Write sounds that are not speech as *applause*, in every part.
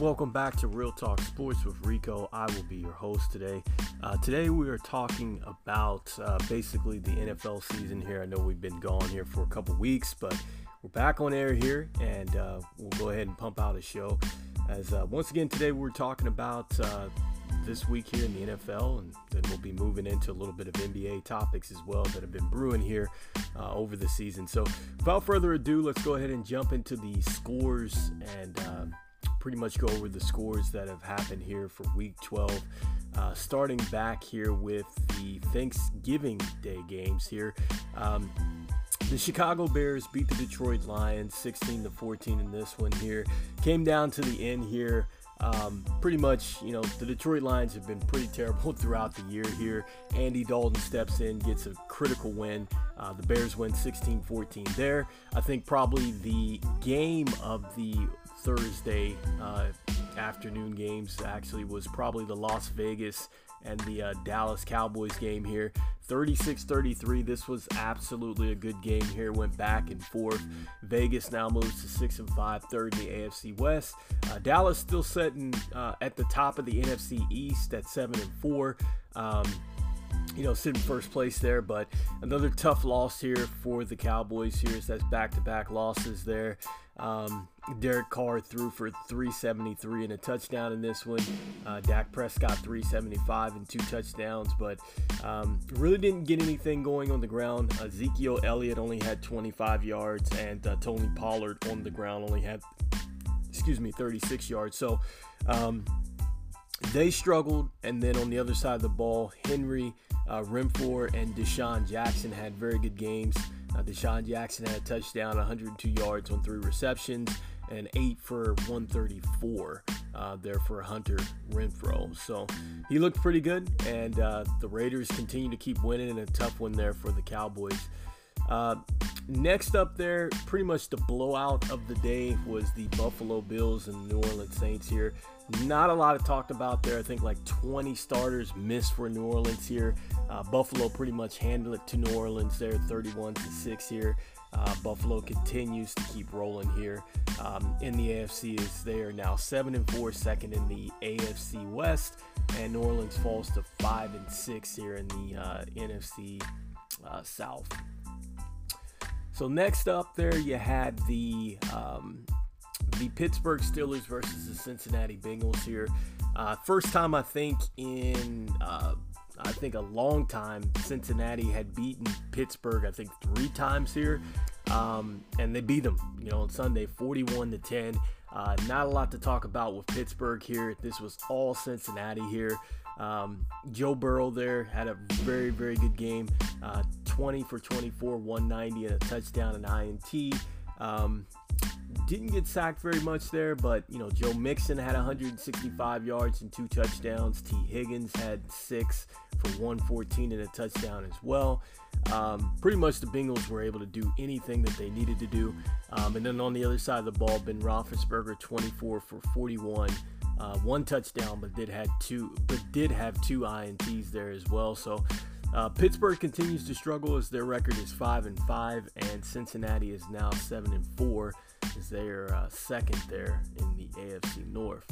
welcome back to Real Talk Sports with Rico. I will be your host today. Uh, today we are talking about uh, basically the NFL season here. I know we've been gone here for a couple weeks, but we're back on air here, and uh, we'll go ahead and pump out a show. As uh, once again today we're talking about uh, this week here in the NFL, and then we'll be moving into a little bit of NBA topics as well that have been brewing here uh, over the season. So, without further ado, let's go ahead and jump into the scores and uh, pretty much go over the scores that have happened here for Week 12. Uh, starting back here with the Thanksgiving Day games here. Um, the Chicago Bears beat the Detroit Lions 16 to 14 in this one here. Came down to the end here. Um, pretty much, you know, the Detroit Lions have been pretty terrible *laughs* throughout the year here. Andy Dalton steps in, gets a critical win. Uh, the Bears win 16 14 there. I think probably the game of the Thursday uh, afternoon games actually was probably the Las Vegas and the uh, Dallas Cowboys game here. 36 33. This was absolutely a good game here. Went back and forth. Vegas now moves to 6 and 5, third in the AFC West. Uh, Dallas still sitting uh, at the top of the NFC East at 7 and 4. Um, you know, sitting first place there, but another tough loss here for the Cowboys here. That's back-to-back losses there. Um, Derek Carr threw for 373 and a touchdown in this one. Uh, Dak Prescott 375 and two touchdowns, but um, really didn't get anything going on the ground. Ezekiel Elliott only had 25 yards, and uh, Tony Pollard on the ground only had, excuse me, 36 yards. So um, they struggled, and then on the other side of the ball, Henry, uh, and DeSean Jackson had very good games. Uh, DeSean Jackson had a touchdown, 102 yards on three receptions, and eight for 134 uh, there for Hunter Renfrow. So he looked pretty good, and uh, the Raiders continue to keep winning, and a tough one there for the Cowboys. Uh, next up there, pretty much the blowout of the day was the Buffalo Bills and New Orleans Saints here. Not a lot of talked about there. I think like 20 starters missed for New Orleans here. Uh, Buffalo pretty much handled it to New Orleans there, 31 to 6 here. Uh, Buffalo continues to keep rolling here um, in the AFC as they are now seven and four, second in the AFC West, and New Orleans falls to five and six here in the uh, NFC uh, South. So next up there, you had the um, the Pittsburgh Steelers versus the Cincinnati Bengals here. Uh, first time I think in uh, I think a long time Cincinnati had beaten Pittsburgh I think three times here, um, and they beat them you know on Sunday 41 to 10. Uh, not a lot to talk about with Pittsburgh here. This was all Cincinnati here. Um, Joe Burrow there had a very, very good game. Uh, 20 for 24, 190 and a touchdown and INT. Um, didn't get sacked very much there, but you know Joe Mixon had 165 yards and two touchdowns. Tee Higgins had six for 114 and a touchdown as well. Um, pretty much the Bengals were able to do anything that they needed to do. Um, and then on the other side of the ball, Ben Roethlisberger 24 for 41 uh, one touchdown, but did had two, but did have two ints there as well. So uh, Pittsburgh continues to struggle as their record is five and five, and Cincinnati is now seven and four as they are uh, second there in the AFC North.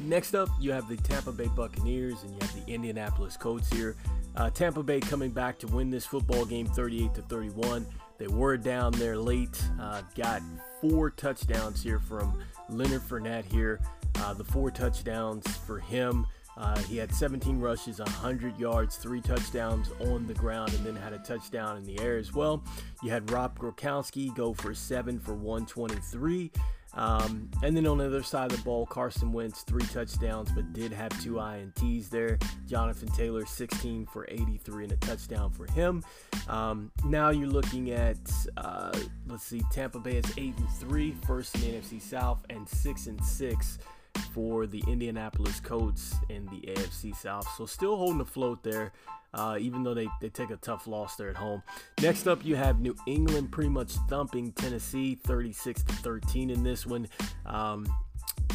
Next up, you have the Tampa Bay Buccaneers and you have the Indianapolis Colts here. Uh, Tampa Bay coming back to win this football game 38 to 31. They were down there late, uh, got four touchdowns here from Leonard Fournette here. Uh, the four touchdowns for him. Uh, he had 17 rushes, 100 yards, three touchdowns on the ground, and then had a touchdown in the air as well. You had Rob Gronkowski go for seven for 123. Um, and then on the other side of the ball, Carson Wentz, three touchdowns, but did have two INTs there. Jonathan Taylor, 16 for 83 and a touchdown for him. Um, now you're looking at, uh, let's see, Tampa Bay is 8 and 3, first in the NFC South, and 6 and 6 for the Indianapolis Colts in the AFC South. So still holding afloat there uh, even though they, they take a tough loss there at home. Next up, you have New England pretty much thumping Tennessee 36 to 13 in this one. Um,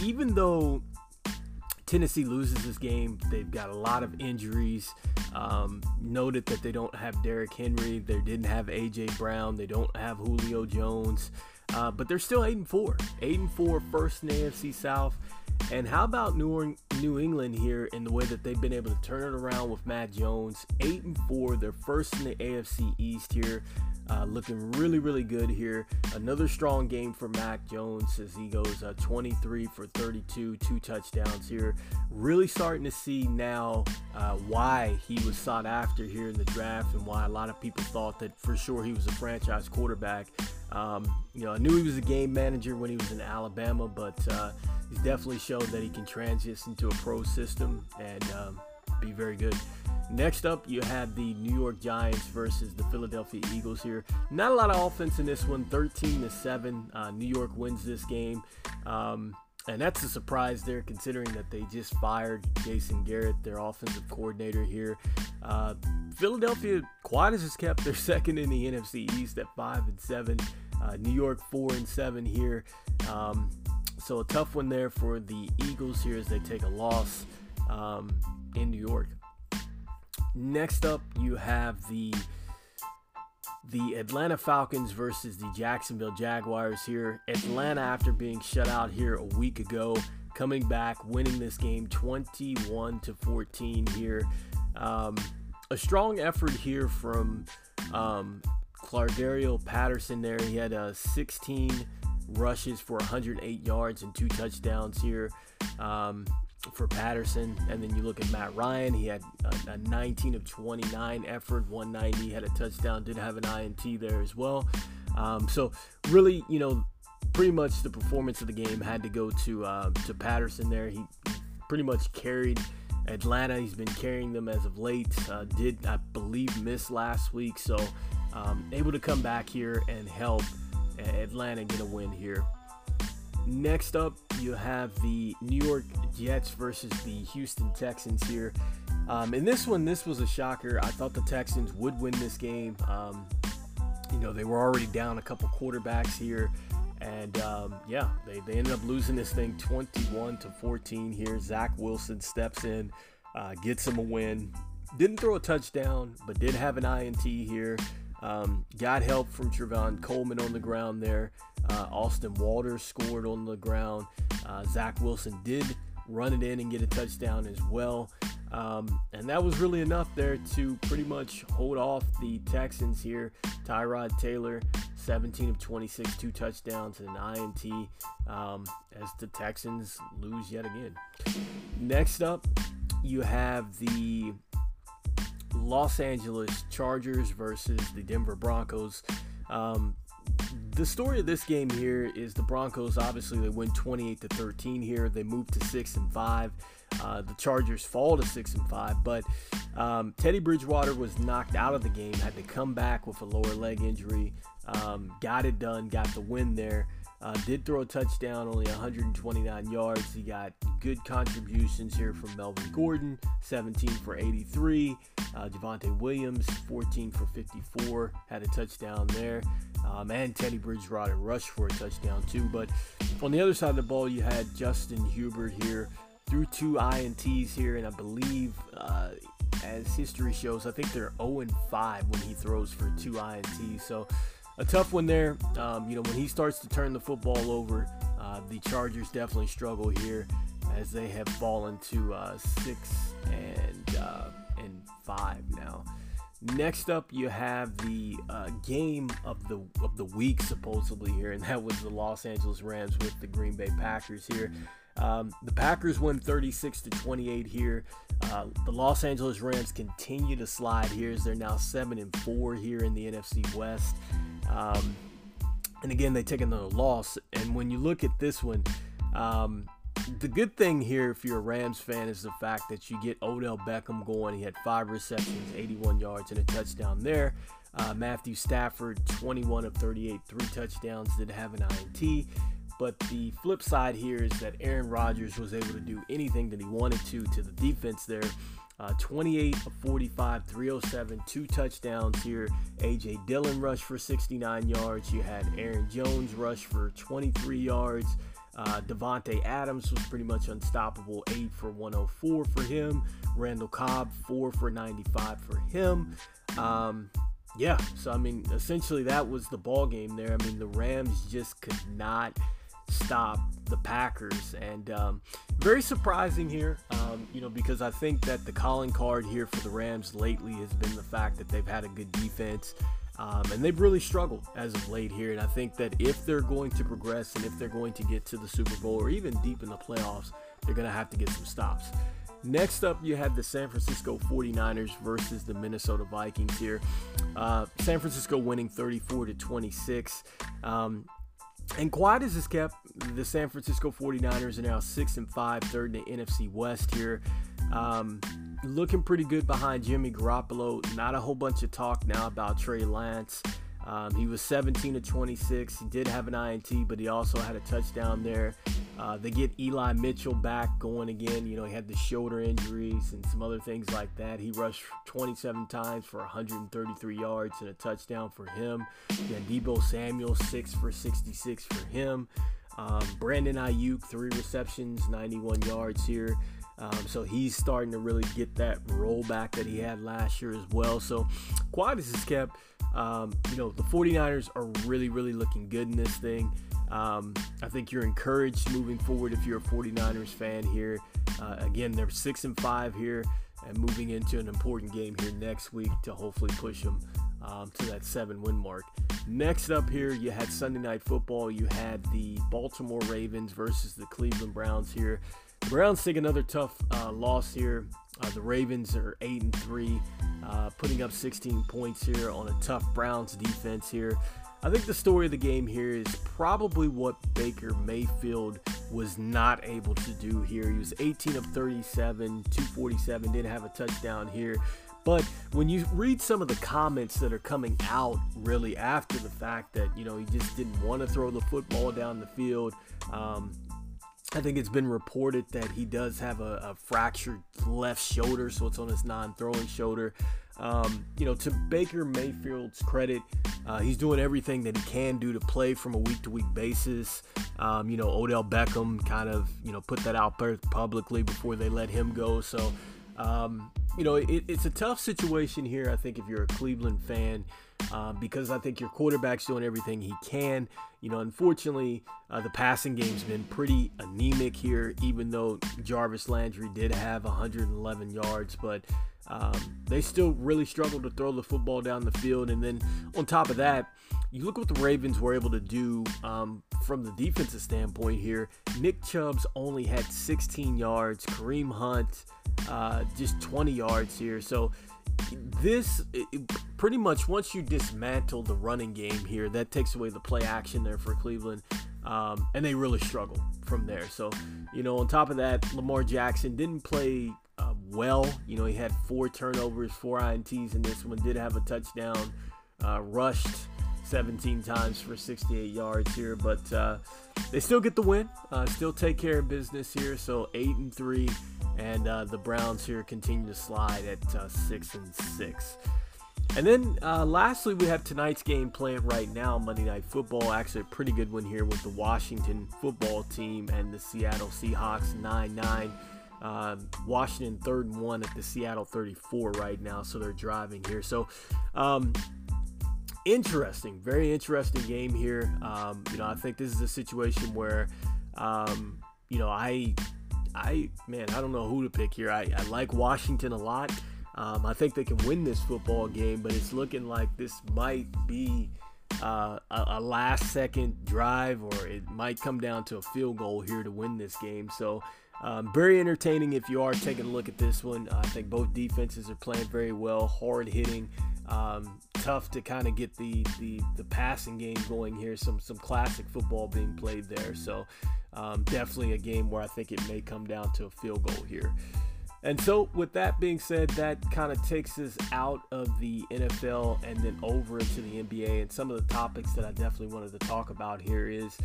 even though Tennessee loses this game. They've got a lot of injuries. Um, noted that they don't have Derrick Henry. They didn't have A.J. Brown. They don't have Julio Jones. Uh, but they're still eight and four, eight and four, first in the AFC South. And how about New New England here in the way that they've been able to turn it around with Mac Jones, eight and four, they're first in the AFC East here. Uh, looking really, really good here. Another strong game for Mac Jones as he goes uh, 23 for 32, two touchdowns here. Really starting to see now uh, why he was sought after here in the draft and why a lot of people thought that for sure he was a franchise quarterback. Um, you know, I knew he was a game manager when he was in Alabama, but uh, he's definitely shown that he can transition to a pro system and um, be very good. Next up, you have the New York Giants versus the Philadelphia Eagles here. Not a lot of offense in this one, 13 to 7. Uh, New York wins this game. Um, and that's a surprise there, considering that they just fired Jason Garrett, their offensive coordinator here. Uh, Philadelphia, quiet as it's kept, they're *laughs* second in the NFC East at five and seven. Uh, New York four and seven here. Um, so a tough one there for the Eagles here as they take a loss um, in New York. Next up, you have the the Atlanta Falcons versus the Jacksonville Jaguars here. Atlanta, after being shut out here a week ago, coming back, winning this game 21 to 14 here. Um, a strong effort here from um, Cordarrelle Patterson there. He had uh, 16 rushes for 108 yards and two touchdowns here. Um, for Patterson. And then you look at Matt Ryan, he had a, a 19 of 29 effort, 190, had a touchdown, did have an INT there as well. Um, so really, you know, pretty much the performance of the game had to go to uh, to Patterson there. He pretty much carried Atlanta. He's been carrying them as of late. Uh, did I believe miss last week, so um, able to come back here and help Atlanta get a win here. Next up, you have the New York Jets versus the Houston Texans here. Um, in this one, this was a shocker. I thought the Texans would win this game. Um, you know, they were already down a couple quarterbacks here. And um, yeah, they, they ended up losing this thing 21 to 14 here. Zach Wilson steps in, uh, gets him a win. Didn't throw a touchdown, but did have an INT here. Um, got help from Tevin Coleman on the ground there. Uh, Austin Walters scored on the ground. Uh, Zach Wilson did run it in and get a touchdown as well. Um, and that was really enough there to pretty much hold off the Texans here. Tyrod Taylor, 17 of 26, two touchdowns and an INT um, as the Texans lose yet again. Next up, you have the Los Angeles Chargers versus the Denver Broncos. Um, the story of this game here is the Broncos obviously they win 28 to 13 here. They move to 6 and 5. Uh, the Chargers fall to 6 and 5, but um, Teddy Bridgewater was knocked out of the game, had to come back with a lower leg injury. Um, got it done, got the win there. Uh, did throw a touchdown, only 129 yards. He got good contributions here from Melvin Gordon, 17 for 83. Uh, Javonte Williams, 14 for 54, had a touchdown there. Um, and Teddy Bridgewater rushed for a touchdown too. But on the other side of the ball, you had Justin Herbert here threw two INTs here, and I believe, uh, as history shows, I think they're 0 5 when he throws for two INTs. So a tough one there. Um, you know, when he starts to turn the football over, uh, the Chargers definitely struggle here as they have fallen to uh, six and uh, and five now. Next up, you have the uh, game of the of the week supposedly here, and that was the Los Angeles Rams with the Green Bay Packers here. Um, the Packers win 36 to 28 here. Uh, the Los Angeles Rams continue to slide here as they're now seven and four here in the NFC West. Um, and again, they take another loss. And when you look at this one, um, the good thing here, if you're a Rams fan, is the fact that you get Odell Beckham going. He had five receptions, 81 yards, and a touchdown there. Uh, Matthew Stafford, 21 of 38, three touchdowns, did have an INT. But the flip side here is that Aaron Rodgers was able to do anything that he wanted to to the defense there. Uh, 28 of 45, 307, two touchdowns here. AJ Dillon rushed for 69 yards. You had Aaron Jones rush for 23 yards. Uh, Davante Adams was pretty much unstoppable, 8 for 104 for him. Randall Cobb, 4 for 95 for him. Um, yeah, so I mean, essentially that was the ball game there. I mean, the Rams just could not stop the Packers, and um, very surprising here, um, you know, because I think that the calling card here for the Rams lately has been the fact that they've had a good defense. Um, and they've really struggled as of late here. And I think that if they're going to progress and if they're going to get to the Super Bowl or even deep in the playoffs, they're going to have to get some stops. Next up, you have the San Francisco 49ers versus the Minnesota Vikings here. Uh, San Francisco winning 34 to 26. Um, and quiet as is kept, the San Francisco 49ers are now 6 and 5, third in the NFC West here. Um, looking pretty good behind Jimmy Garoppolo. Not a whole bunch of talk now about Trey Lance. Um, he was 17 to 26. He did have an INT, but he also had a touchdown there. Uh, they get Eli Mitchell back going again. You know, he had the shoulder injuries and some other things like that. He rushed 27 times for 133 yards and a touchdown for him. You had Deebo Samuel, 6 for 66 for him. Um, Brandon Aiyuk, three receptions, 91 yards here. Um, so he's starting to really get that rollback that he had last year as well. So Quadis is kept. Um, you know, the 49ers are really, really looking good in this thing. Um, I think you're encouraged moving forward if you're a 49ers fan here. Uh, again, they're six and five here and moving into an important game here next week to hopefully push them um, to that seven win mark. Next up here, you had Sunday Night Football. You had the Baltimore Ravens versus the Cleveland Browns here. Browns take another tough uh, loss here. Uh, the Ravens are eight and three, uh, putting up 16 points here on a tough Browns defense here. I think the story of the game here is probably what Baker Mayfield was not able to do here. He was 18 of 37, 247, didn't have a touchdown here. But when you read some of the comments that are coming out really after the fact that, you know, he just didn't want to throw the football down the field, um, I think it's been reported that he does have a, a fractured left shoulder, so it's on his non throwing shoulder. Um, you know, to Baker Mayfield's credit, uh, he's doing everything that he can do to play from a week to week basis. Um, you know, Odell Beckham kind of, you know, put that out publicly before they let him go. So, um, you know, it, it's a tough situation here, I think, if you're a Cleveland fan, uh, because I think your quarterback's doing everything he can. You know, unfortunately, uh, the passing game's been pretty anemic here, even though Jarvis Landry did have 111 yards, but um, they still really struggle to throw the football down the field. And then on top of that, you look what the Ravens were able to do um, from the defensive standpoint here. Nick Chubb's only had 16 yards, Kareem Hunt uh, just 20 yards here. So this it, pretty much once you dismantle the running game here, that takes away the play action there for Cleveland. Um, and they really struggle from there. So, you know, on top of that, Lamar Jackson didn't play uh, well. You know, he had four turnovers, four INTs in this one, did have a touchdown, uh, rushed 17 times for 68 yards here, but uh, they still get the win, uh, still take care of business here. So, 8 and 3 and uh, the Browns here continue to slide at uh, six and six. And then uh, lastly, we have tonight's game playing right now, Monday Night Football. Actually, a pretty good one here with the Washington football team and the Seattle Seahawks 9 9. Uh, Washington third and one at the Seattle 34 right now, so they're driving here. So, um, interesting, very interesting game here. Um, you know, I think this is a situation where, um, you know, I I man, I don't know who to pick here. I, I like Washington a lot. Um, I think they can win this football game, but it's looking like this might be uh, a, a, last second drive, or it might come down to a field goal here to win this game. So, um, very entertaining if you are taking a look at this one. I think both defenses are playing very well, hard hitting. Um, tough to kind of get the, the the passing game going here. Some some classic football being played there. So um, definitely a game where I think it may come down to a field goal here. And so, with that being said, that kind of takes us out of the NFL and then over into the NBA. And some of the topics that I definitely wanted to talk about here is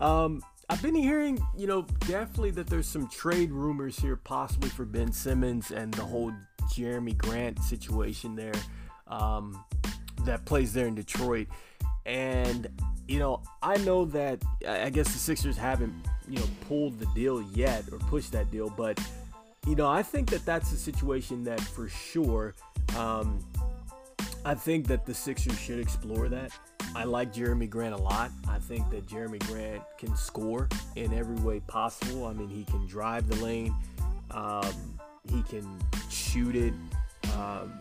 um, I've been hearing, you know, definitely that there's some trade rumors here, possibly for Ben Simmons and the whole Jerami Grant situation there um, that plays there in Detroit. And you know, I know that I guess the Sixers haven't, you know, pulled the deal yet or pushed that deal, but you know, I think that that's a situation that for sure um, I think that the Sixers should explore that. I like Jerami Grant a lot. I think that Jerami Grant can score in every way possible. I mean, he can drive the lane, um, he can shoot it, um,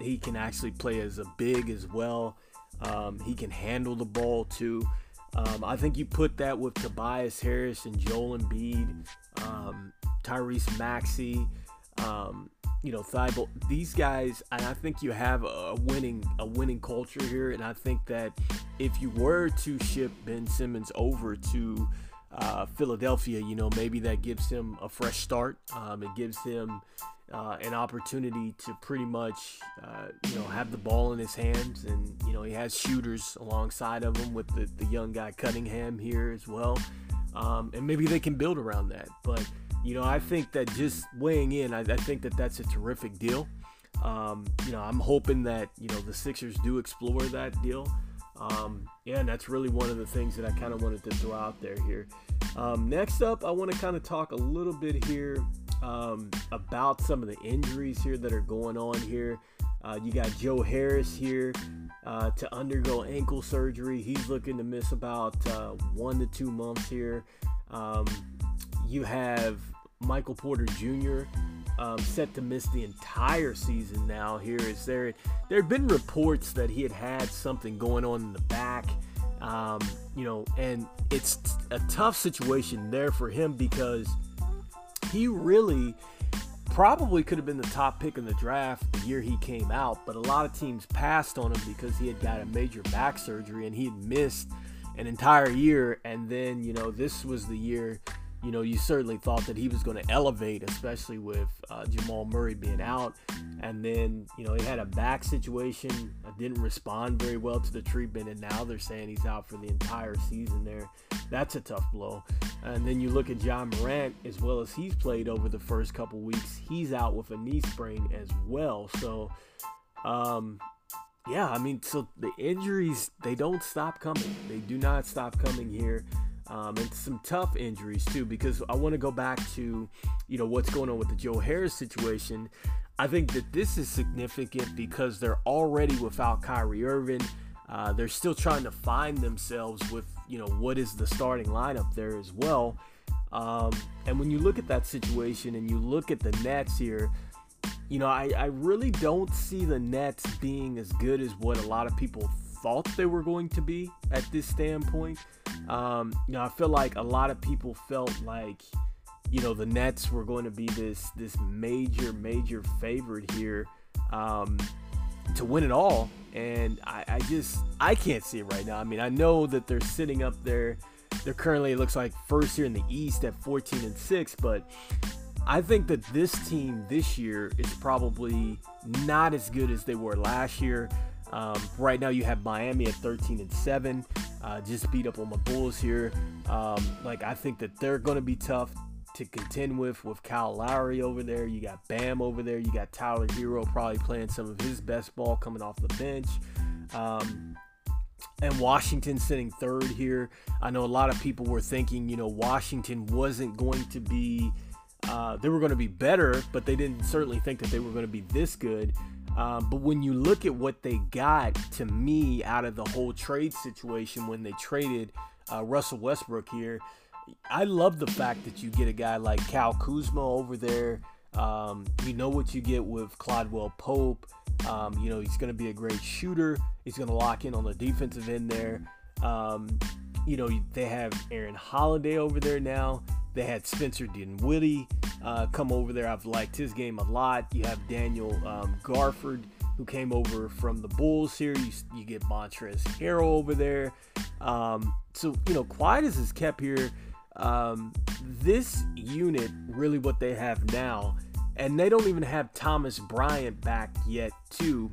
he can actually play as a big as well. Um, he can handle the ball too. Um, I think you put that with Tobias Harris and Joel Embiid, um, Tyrese Maxey, um, you know, Thybulle. These guys, and I think you have a winning a winning culture here. And I think that if you were to ship Ben Simmons over to uh, Philadelphia, you know, maybe that gives him a fresh start. Um, it gives him uh, an opportunity to pretty much, uh, you know, have the ball in his hands. And, you know, he has shooters alongside of him with the, the young guy Cunningham here as well. Um, and maybe they can build around that. But, you know, I think that just weighing in, I, I think that that's a terrific deal. Um, you know, I'm hoping that, you know, the Sixers do explore that deal. Um, yeah, and that's really one of the things that I kind of wanted to throw out there here. Um, next up, I want to kind of talk a little bit here um, about some of the injuries here that are going on here. Uh, you got Joe Harris here uh, to undergo ankle surgery. He's looking to miss about uh, one to two months here. Um, you have Michael Porter Jr. Um, set to miss the entire season now. Here is there there had been reports that he had had something going on in the back. Um, you know, and it's a tough situation there for him because he really probably could have been the top pick in the draft the year he came out, but a lot of teams passed on him because he had got a major back surgery and he had missed an entire year. And then, you know, this was the year you know, you certainly thought that he was going to elevate, especially with uh, Jamal Murray being out. And then, you know, he had a back situation, uh, didn't respond very well to the treatment, and now they're saying he's out for the entire season there. That's a tough blow. And then you look at Ja Morant, as well as he's played over the first couple weeks, he's out with a knee sprain as well. So, um, yeah, I mean, so the injuries, they don't stop coming. They do not stop coming here um, and some tough injuries too. Because I want to go back to, you know, what's going on with the Joe Harris situation. I think that this is significant because they're already without Kyrie Irving. Uh, they're still trying to find themselves with, you know, what is the starting lineup there as well. Um, and when you look at that situation and you look at the Nets here, you know, I, I really don't see the Nets being as good as what a lot of people thought they were going to be at this standpoint. Um, you know, I feel like a lot of people felt like, you know, the Nets were going to be this this major, major favorite here um, to win it all, and I, I just I can't see it right now. I mean, I know that they're sitting up there. They're currently it looks like first here in the East at 14 and six, but I think that this team this year is probably not as good as they were last year. Um, right now, you have Miami at 13 and 7. Uh, just beat up on my Bulls here. Um, like I think that they're going to be tough to contend with with Kyle Lowry over there. You got Bam over there. You got Tyler Herro probably playing some of his best ball coming off the bench. Um, and Washington sitting third here. I know a lot of people were thinking, you know, Washington wasn't going to be, uh, they were going to be better, but they didn't certainly think that they were going to be this good. Um, but when you look at what they got to me out of the whole trade situation when they traded uh, Russell Westbrook here, I love the fact that you get a guy like Kyle Kuzma over there. Um, you know what you get with Caldwell Pope. Um, you know, he's going to be a great shooter. He's going to lock in on the defensive end there. Um, you know, they have Aaron Holiday over there now. They had Spencer Dinwiddie uh, come over there. I've liked his game a lot. You have Daniel um, Gafford who came over from the Bulls here. You, you get Montrezl Harrell over there. Um, so, you know, quiet as is kept here. Um, this unit, really what they have now, and they don't even have Thomas Bryant back yet, too.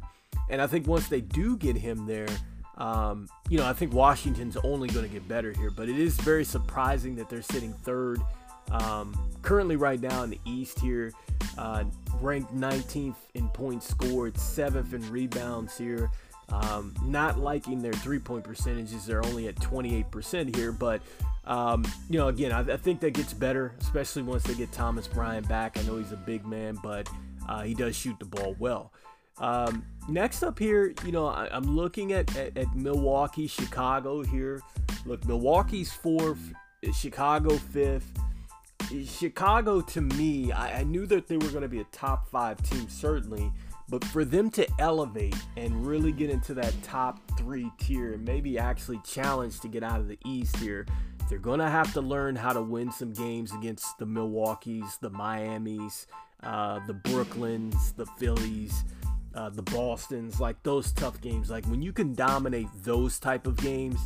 And I think once they do get him there, um, you know, I think Washington's only going to get better here, but it is very surprising that they're sitting third. Um, currently, right now in the East here, uh, ranked 19th in points scored, seventh in rebounds here. Um, not liking their three point percentages. They're only at 28% here, but um, you know, again, I, I, think that gets better, especially once they get Thomas Bryant back. I know he's a big man, but uh, he does shoot the ball well. Um, next up here, you know, I, am looking at, at, at, Milwaukee, Chicago here. Look, Milwaukee's fourth, Chicago fifth. Chicago, to me, I, I knew that they were going to be a top five team, certainly. But for them to elevate and really get into that top three tier and maybe actually challenge to get out of the East here, they're going to have to learn how to win some games against the Milwaukees, the Miamis, uh, the Brooklyns, the Phillies, uh, the Bostons, like those tough games. Like when you can dominate those type of games,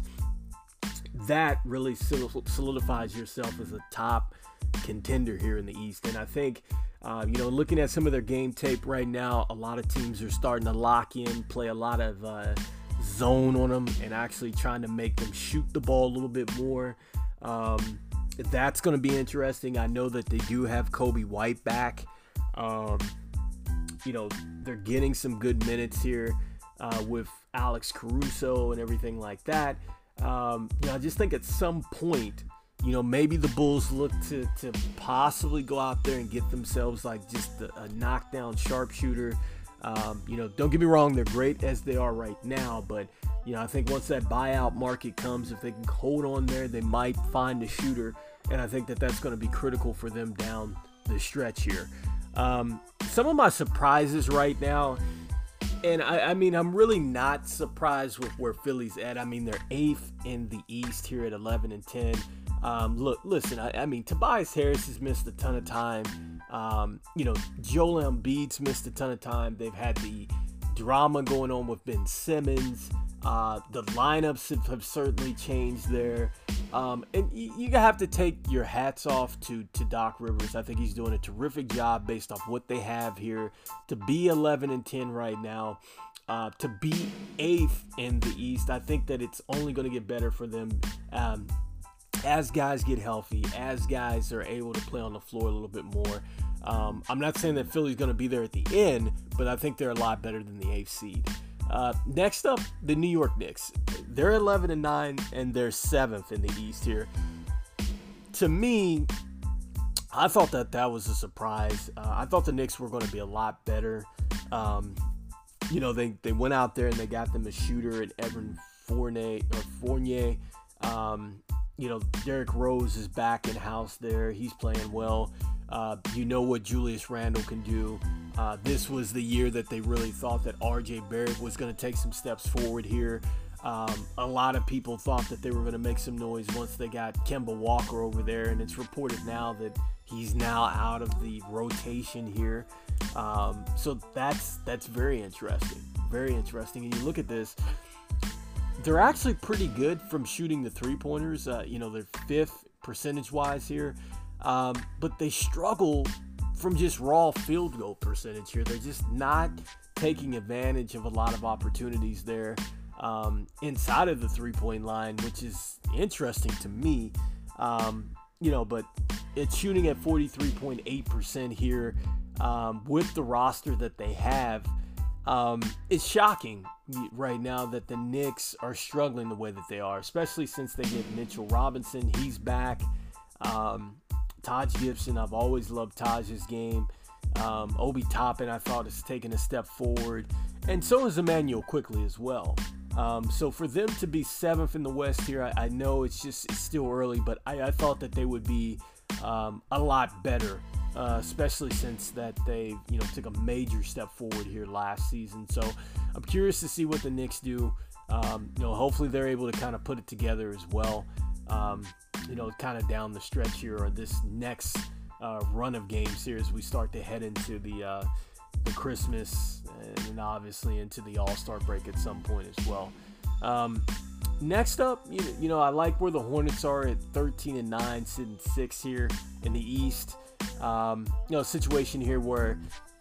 that really solidifies yourself as a top contender here in the East. And I think, uh, you know, looking at some of their game tape right now, a lot of teams are starting to lock in, play a lot of uh, zone on them, and actually trying to make them shoot the ball a little bit more. Um, that's going to be interesting. I know that they do have Coby White back. Um, you know, they're getting some good minutes here uh, with Alex Caruso and everything like that. Um, you know, I just think at some point, you know, maybe the Bulls look to, to possibly go out there and get themselves like just a, a knockdown sharpshooter. Um, you know, don't get me wrong, they're great as they are right now, but you know, I think once that buyout market comes, if they can hold on there, they might find a shooter, and I think that that's going to be critical for them down the stretch here. Um, some of my surprises right now, and I, I, mean, I'm really not surprised with where Philly's at. I mean, they're eighth in the East here at 11 and 10. Um, look, listen, I, I, mean, Tobias Harris has missed a ton of time. Um, you know, Joel Embiid's missed a ton of time. They've had the drama going on with Ben Simmons. Uh, the lineups have, have, certainly changed there. Um, and you, you, have to take your hats off to, to Doc Rivers. I think he's doing a terrific job based off what they have here to be 11 and 10 right now. Uh, to be eighth in the East, I think that it's only going to get better for them um, as guys get healthy, as guys are able to play on the floor a little bit more. Um, I'm not saying that Philly's going to be there at the end, but I think they're a lot better than the eighth seed. Uh, next up, the New York Knicks. They're 11 and 9, and they're seventh in the East here. To me, I thought that that was a surprise. Uh, I thought the Knicks were going to be a lot better. Um, you know, they, they went out there and they got them a shooter at Evan Fournier. Or Fournier. Um, you know, Derrick Rose is back in house there. He's playing well. Uh, you know what Julius Randle can do. Uh, this was the year that they really thought that RJ Barrett was going to take some steps forward here. Um, a lot of people thought that they were going to make some noise once they got Kemba Walker over there, and it's reported now that he's now out of the rotation here. Um, so that's that's very interesting, very interesting. And you look at this, they're actually pretty good from shooting the three pointers. Uh, you know, they're fifth percentage wise here. Um, but they struggle from just raw field goal percentage here. They're just not taking advantage of a lot of opportunities there um, inside of the three point line, which is interesting to me. Um, you know, but it's shooting at 43.8% here um, with the roster that they have. Um, it's shocking right now that the Knicks are struggling the way that they are, especially since they get Mitchell Robinson. He's back. Um, Taj Gibson, I've always loved Taj's game. Um, Obi Toppin, I thought, has taken a step forward. And so is Immanuel Quickley as well. Um, so for them to be seventh in the West here, I, I know it's just it's still early, but I, I thought that they would be um, a lot better, uh, especially since that they you know took a major step forward here last season. So I'm curious to see what the Knicks do. Um, you know, hopefully they're able to kind of put it together as well um, you know, kind of down the stretch here or this next uh, run of games here as we start to head into the uh, the Christmas and obviously into the All Star break at some point as well. Um, next up, you, you know, I like where the Hornets are at 13 and 9, sitting six here in the East. Um, you know, situation here where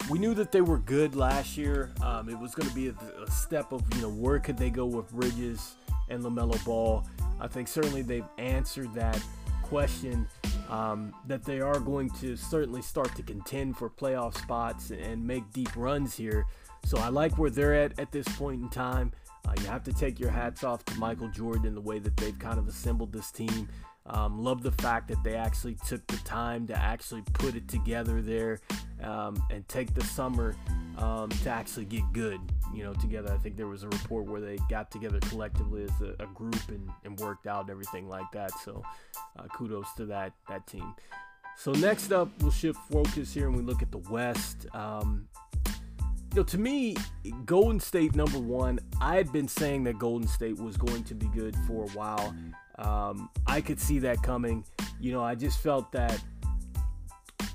we knew that they were good last year. Um, it was going to be a, a, step of, you know, where could they go with Bridges and LaMelo Ball. I think certainly they've answered that question um, that they are going to certainly start to contend for playoff spots and make deep runs here. So I like where they're at at this point in time. Uh, you have to take your hats off to Michael Jordan the way that they've kind of assembled this team. Um, love the fact that they actually took the time to actually put it together there um, and take the summer um, to actually get good, you know, together. I think there was a report where they got together collectively as a, a group and, and, worked out everything like that. So uh, kudos to that that team. So next up, we'll shift focus here and we look at the West. Um, you know, to me, Golden State number one. I had been saying that Golden State was going to be good for a while. Um, I could see that coming. You know, I just felt that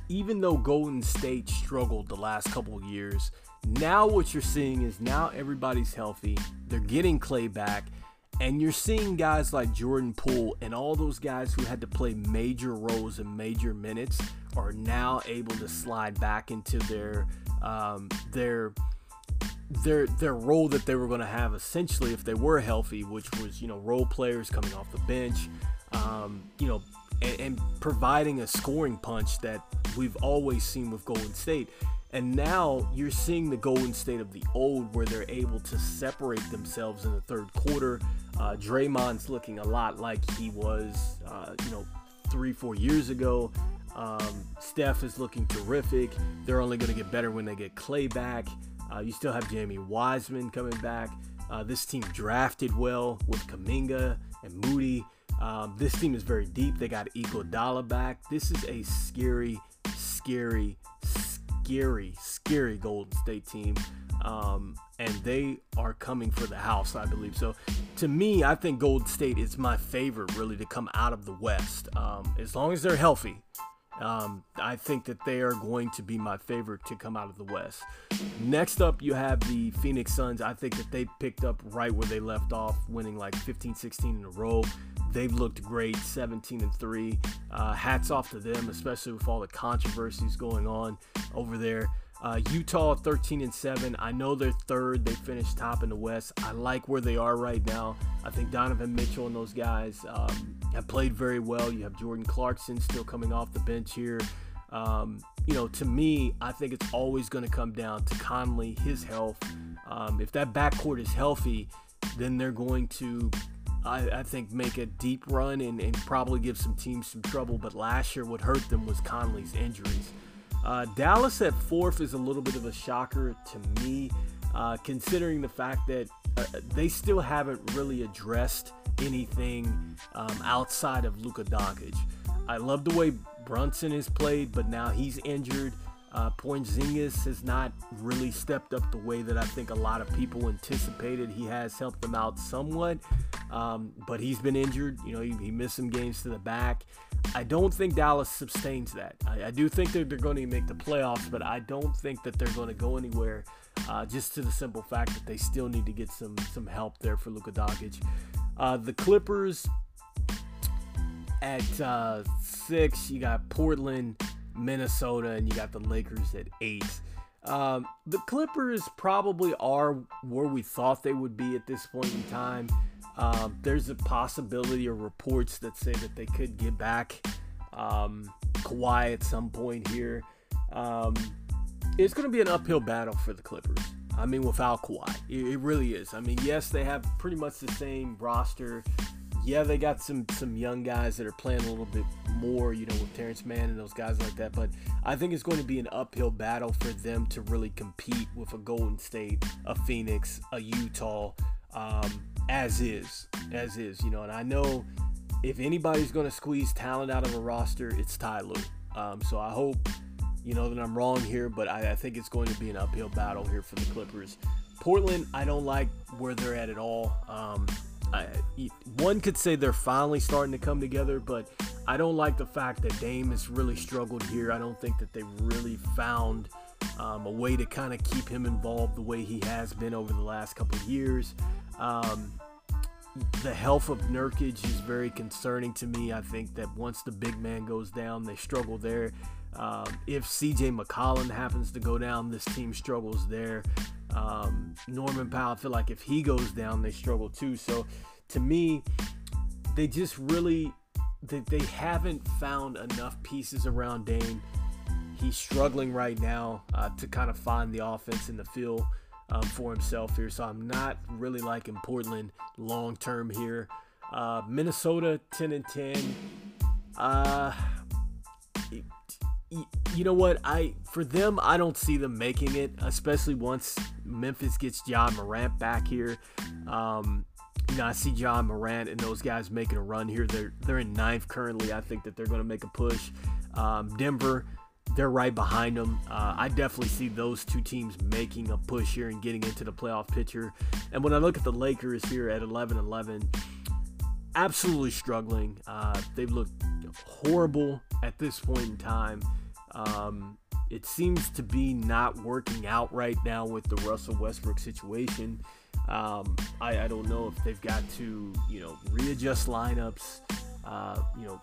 even though Golden State struggled the last couple of years, now what you're seeing is now everybody's healthy. They're getting Clay back. And you're seeing guys like Jordan Poole and all those guys who had to play major roles and major minutes are now able to slide back into their um, their their their role that they were going to have essentially if they were healthy, which was you know role players coming off the bench, um, you know, and, and providing a scoring punch that we've always seen with Golden State. And now you're seeing the Golden State of the old where they're able to separate themselves in the third quarter. Uh, Draymond's looking a lot like he was, uh, you know, three, four years ago. Um, Steph is looking terrific. They're only going to get better when they get Clay back. Uh, you still have Jamie Wiseman coming back. Uh, this team drafted well with Kuminga and Moody. Um, this team is very deep. They got Iguodala back. This is a scary, scary, scary, scary Golden State team. Um, and they are coming for the house, I believe. So, to me, I think Golden State is my favorite, really, to come out of the West. Um, as long as they're healthy, um, I think that they are going to be my favorite to come out of the West. Next up, you have the Phoenix Suns. I think that they picked up right where they left off, winning like 15, 16 in a row. They've looked great, 17 and 3. Uh, hats off to them, especially with all the controversies going on over there. Uh, Utah 13 and 7. I know they're third. They finished top in the West. I like where they are right now. I think Donovan Mitchell and those guys um, have played very well. You have Jordan Clarkson still coming off the bench here. Um, you know, to me, I think it's always going to come down to Conley, his health. Um, if that backcourt is healthy, then they're going to, I, I think, make a deep run and, and, probably give some teams some trouble. But last year, what hurt them was Conley's injuries. Uh, Dallas at fourth is a little bit of a shocker to me, uh, considering the fact that uh, they still haven't really addressed anything um, outside of Luka Doncic. I love the way Brunson has played, but now he's injured. Uh, Porzingis has not really stepped up the way that I think a lot of people anticipated. He has helped them out somewhat, um, but he's been injured. You know, he, he, missed some games to the back. I don't think Dallas sustains that. I, I do think that they're going to make the playoffs, but I don't think that they're going to go anywhere. Uh, just to the simple fact that they still need to get some some help there for Luka Doncic. Uh, the Clippers at uh, six, you got Portland, Minnesota, and you got the Lakers at eight. Um, the Clippers probably are where we thought they would be at this point in time. Um, there's a possibility or reports that say that they could get back um, Kawhi at some point here. Um, it's going to be an uphill battle for the Clippers. I mean, without Kawhi, it, it really is. I mean, yes, they have pretty much the same roster yeah, they got some some young guys that are playing a little bit more, you know, with Terrence Mann and those guys like that. But I think it's going to be an uphill battle for them to really compete with a Golden State, a Phoenix, a Utah, um, as is, as is, you know. And I know if anybody's going to squeeze talent out of a roster, it's Ty Lue. Um, so I hope, you know, that I'm wrong here, but I, I think it's going to be an uphill battle here for the Clippers. Portland, I don't like where they're at at all. Um, One could say they're finally starting to come together, but I don't like the fact that Dame has really struggled here. I don't think that they really found um, a way to kind of keep him involved the way he has been over the last couple of years. Um, the health of Nurkic is very concerning to me. I think that once the big man goes down, they struggle there. Um, if CJ McCollum happens to go down, this team struggles there. Um, Norman Powell, I feel like if he goes down, they struggle too. So to me, they just really they, they haven't found enough pieces around Dame. He's struggling right now uh, to kind of find the offense and the feel um, for himself here. So I'm not really liking Portland long term here. Uh, Minnesota 10 and 10. Uh, you know what? I for them, I don't see them making it, especially once Memphis gets Ja Morant back here. Um, you know, I see Ja Morant and those guys making a run here. They're they're in ninth currently. I think that they're going to make a push. Um, Denver, they're right behind them. Uh, I definitely see those two teams making a push here and getting into the playoff picture. And when I look at the Lakers here at 11-11, absolutely struggling. Uh, they've looked horrible at this point in time. Um, it seems to be not working out right now with the Russell Westbrook situation. Um, I, I, don't know if they've got to, you know, readjust lineups, uh, you know,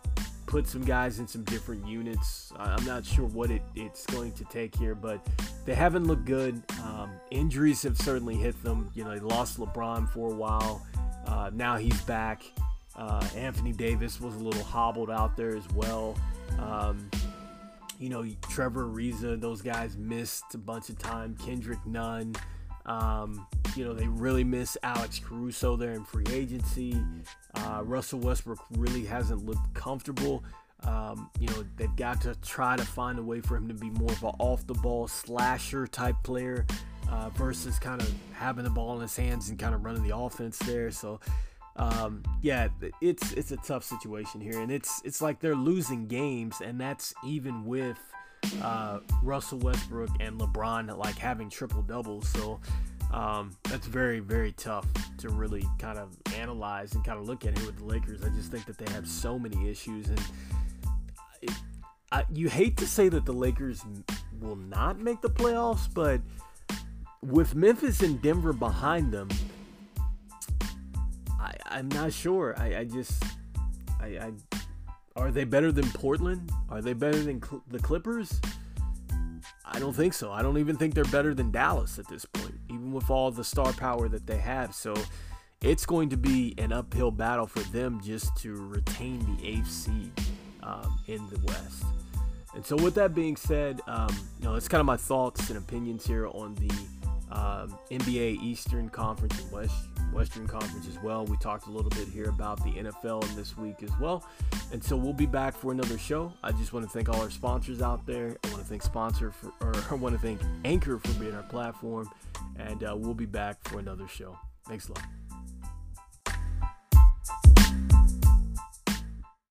put some guys in some different units. I'm not sure what it, it's going to take here, but they haven't looked good. Um, injuries have certainly hit them. You know, they lost LeBron for a while. Uh, now he's back. Uh, Anthony Davis was a little hobbled out there as well. Um, you know, Trevor Ariza, those guys missed a bunch of time. Kendrick Nunn. Um, you know, they really miss Alex Caruso there in free agency. Uh, Russell Westbrook really hasn't looked comfortable. Um, you know, they've got to try to find a way for him to be more of an off the ball slasher type player uh, versus kind of having the ball in his hands and kind of running the offense there. So, um, yeah, it's it's a tough situation here, and it's it's like they're losing games, and that's even with uh, Russell Westbrook and LeBron like having triple doubles. So um, that's very very tough to really kind of analyze and kind of look at here with the Lakers. I just think that they have so many issues, and it, I, you hate to say that the Lakers will not make the playoffs, but with Memphis and Denver behind them I'm not sure. I, I just, I, I, are they better than Portland? Are they better than Cl- the Clippers? I don't think so. I don't even think they're better than Dallas at this point, even with all the star power that they have. So it's going to be an uphill battle for them just to retain the eighth seed um, in the West. And so, with that being said, um, you know, that's kind of my thoughts and opinions here on the um, NBA Eastern Conference and West Western Conference as well. We talked a little bit here about the NFL this week as well. And so we'll be back for another show. I just want to thank all our sponsors out there. I want to thank sponsor for, or *laughs* I want to thank Anchor for being our platform. And uh, we'll be back for another show. Thanks a lot.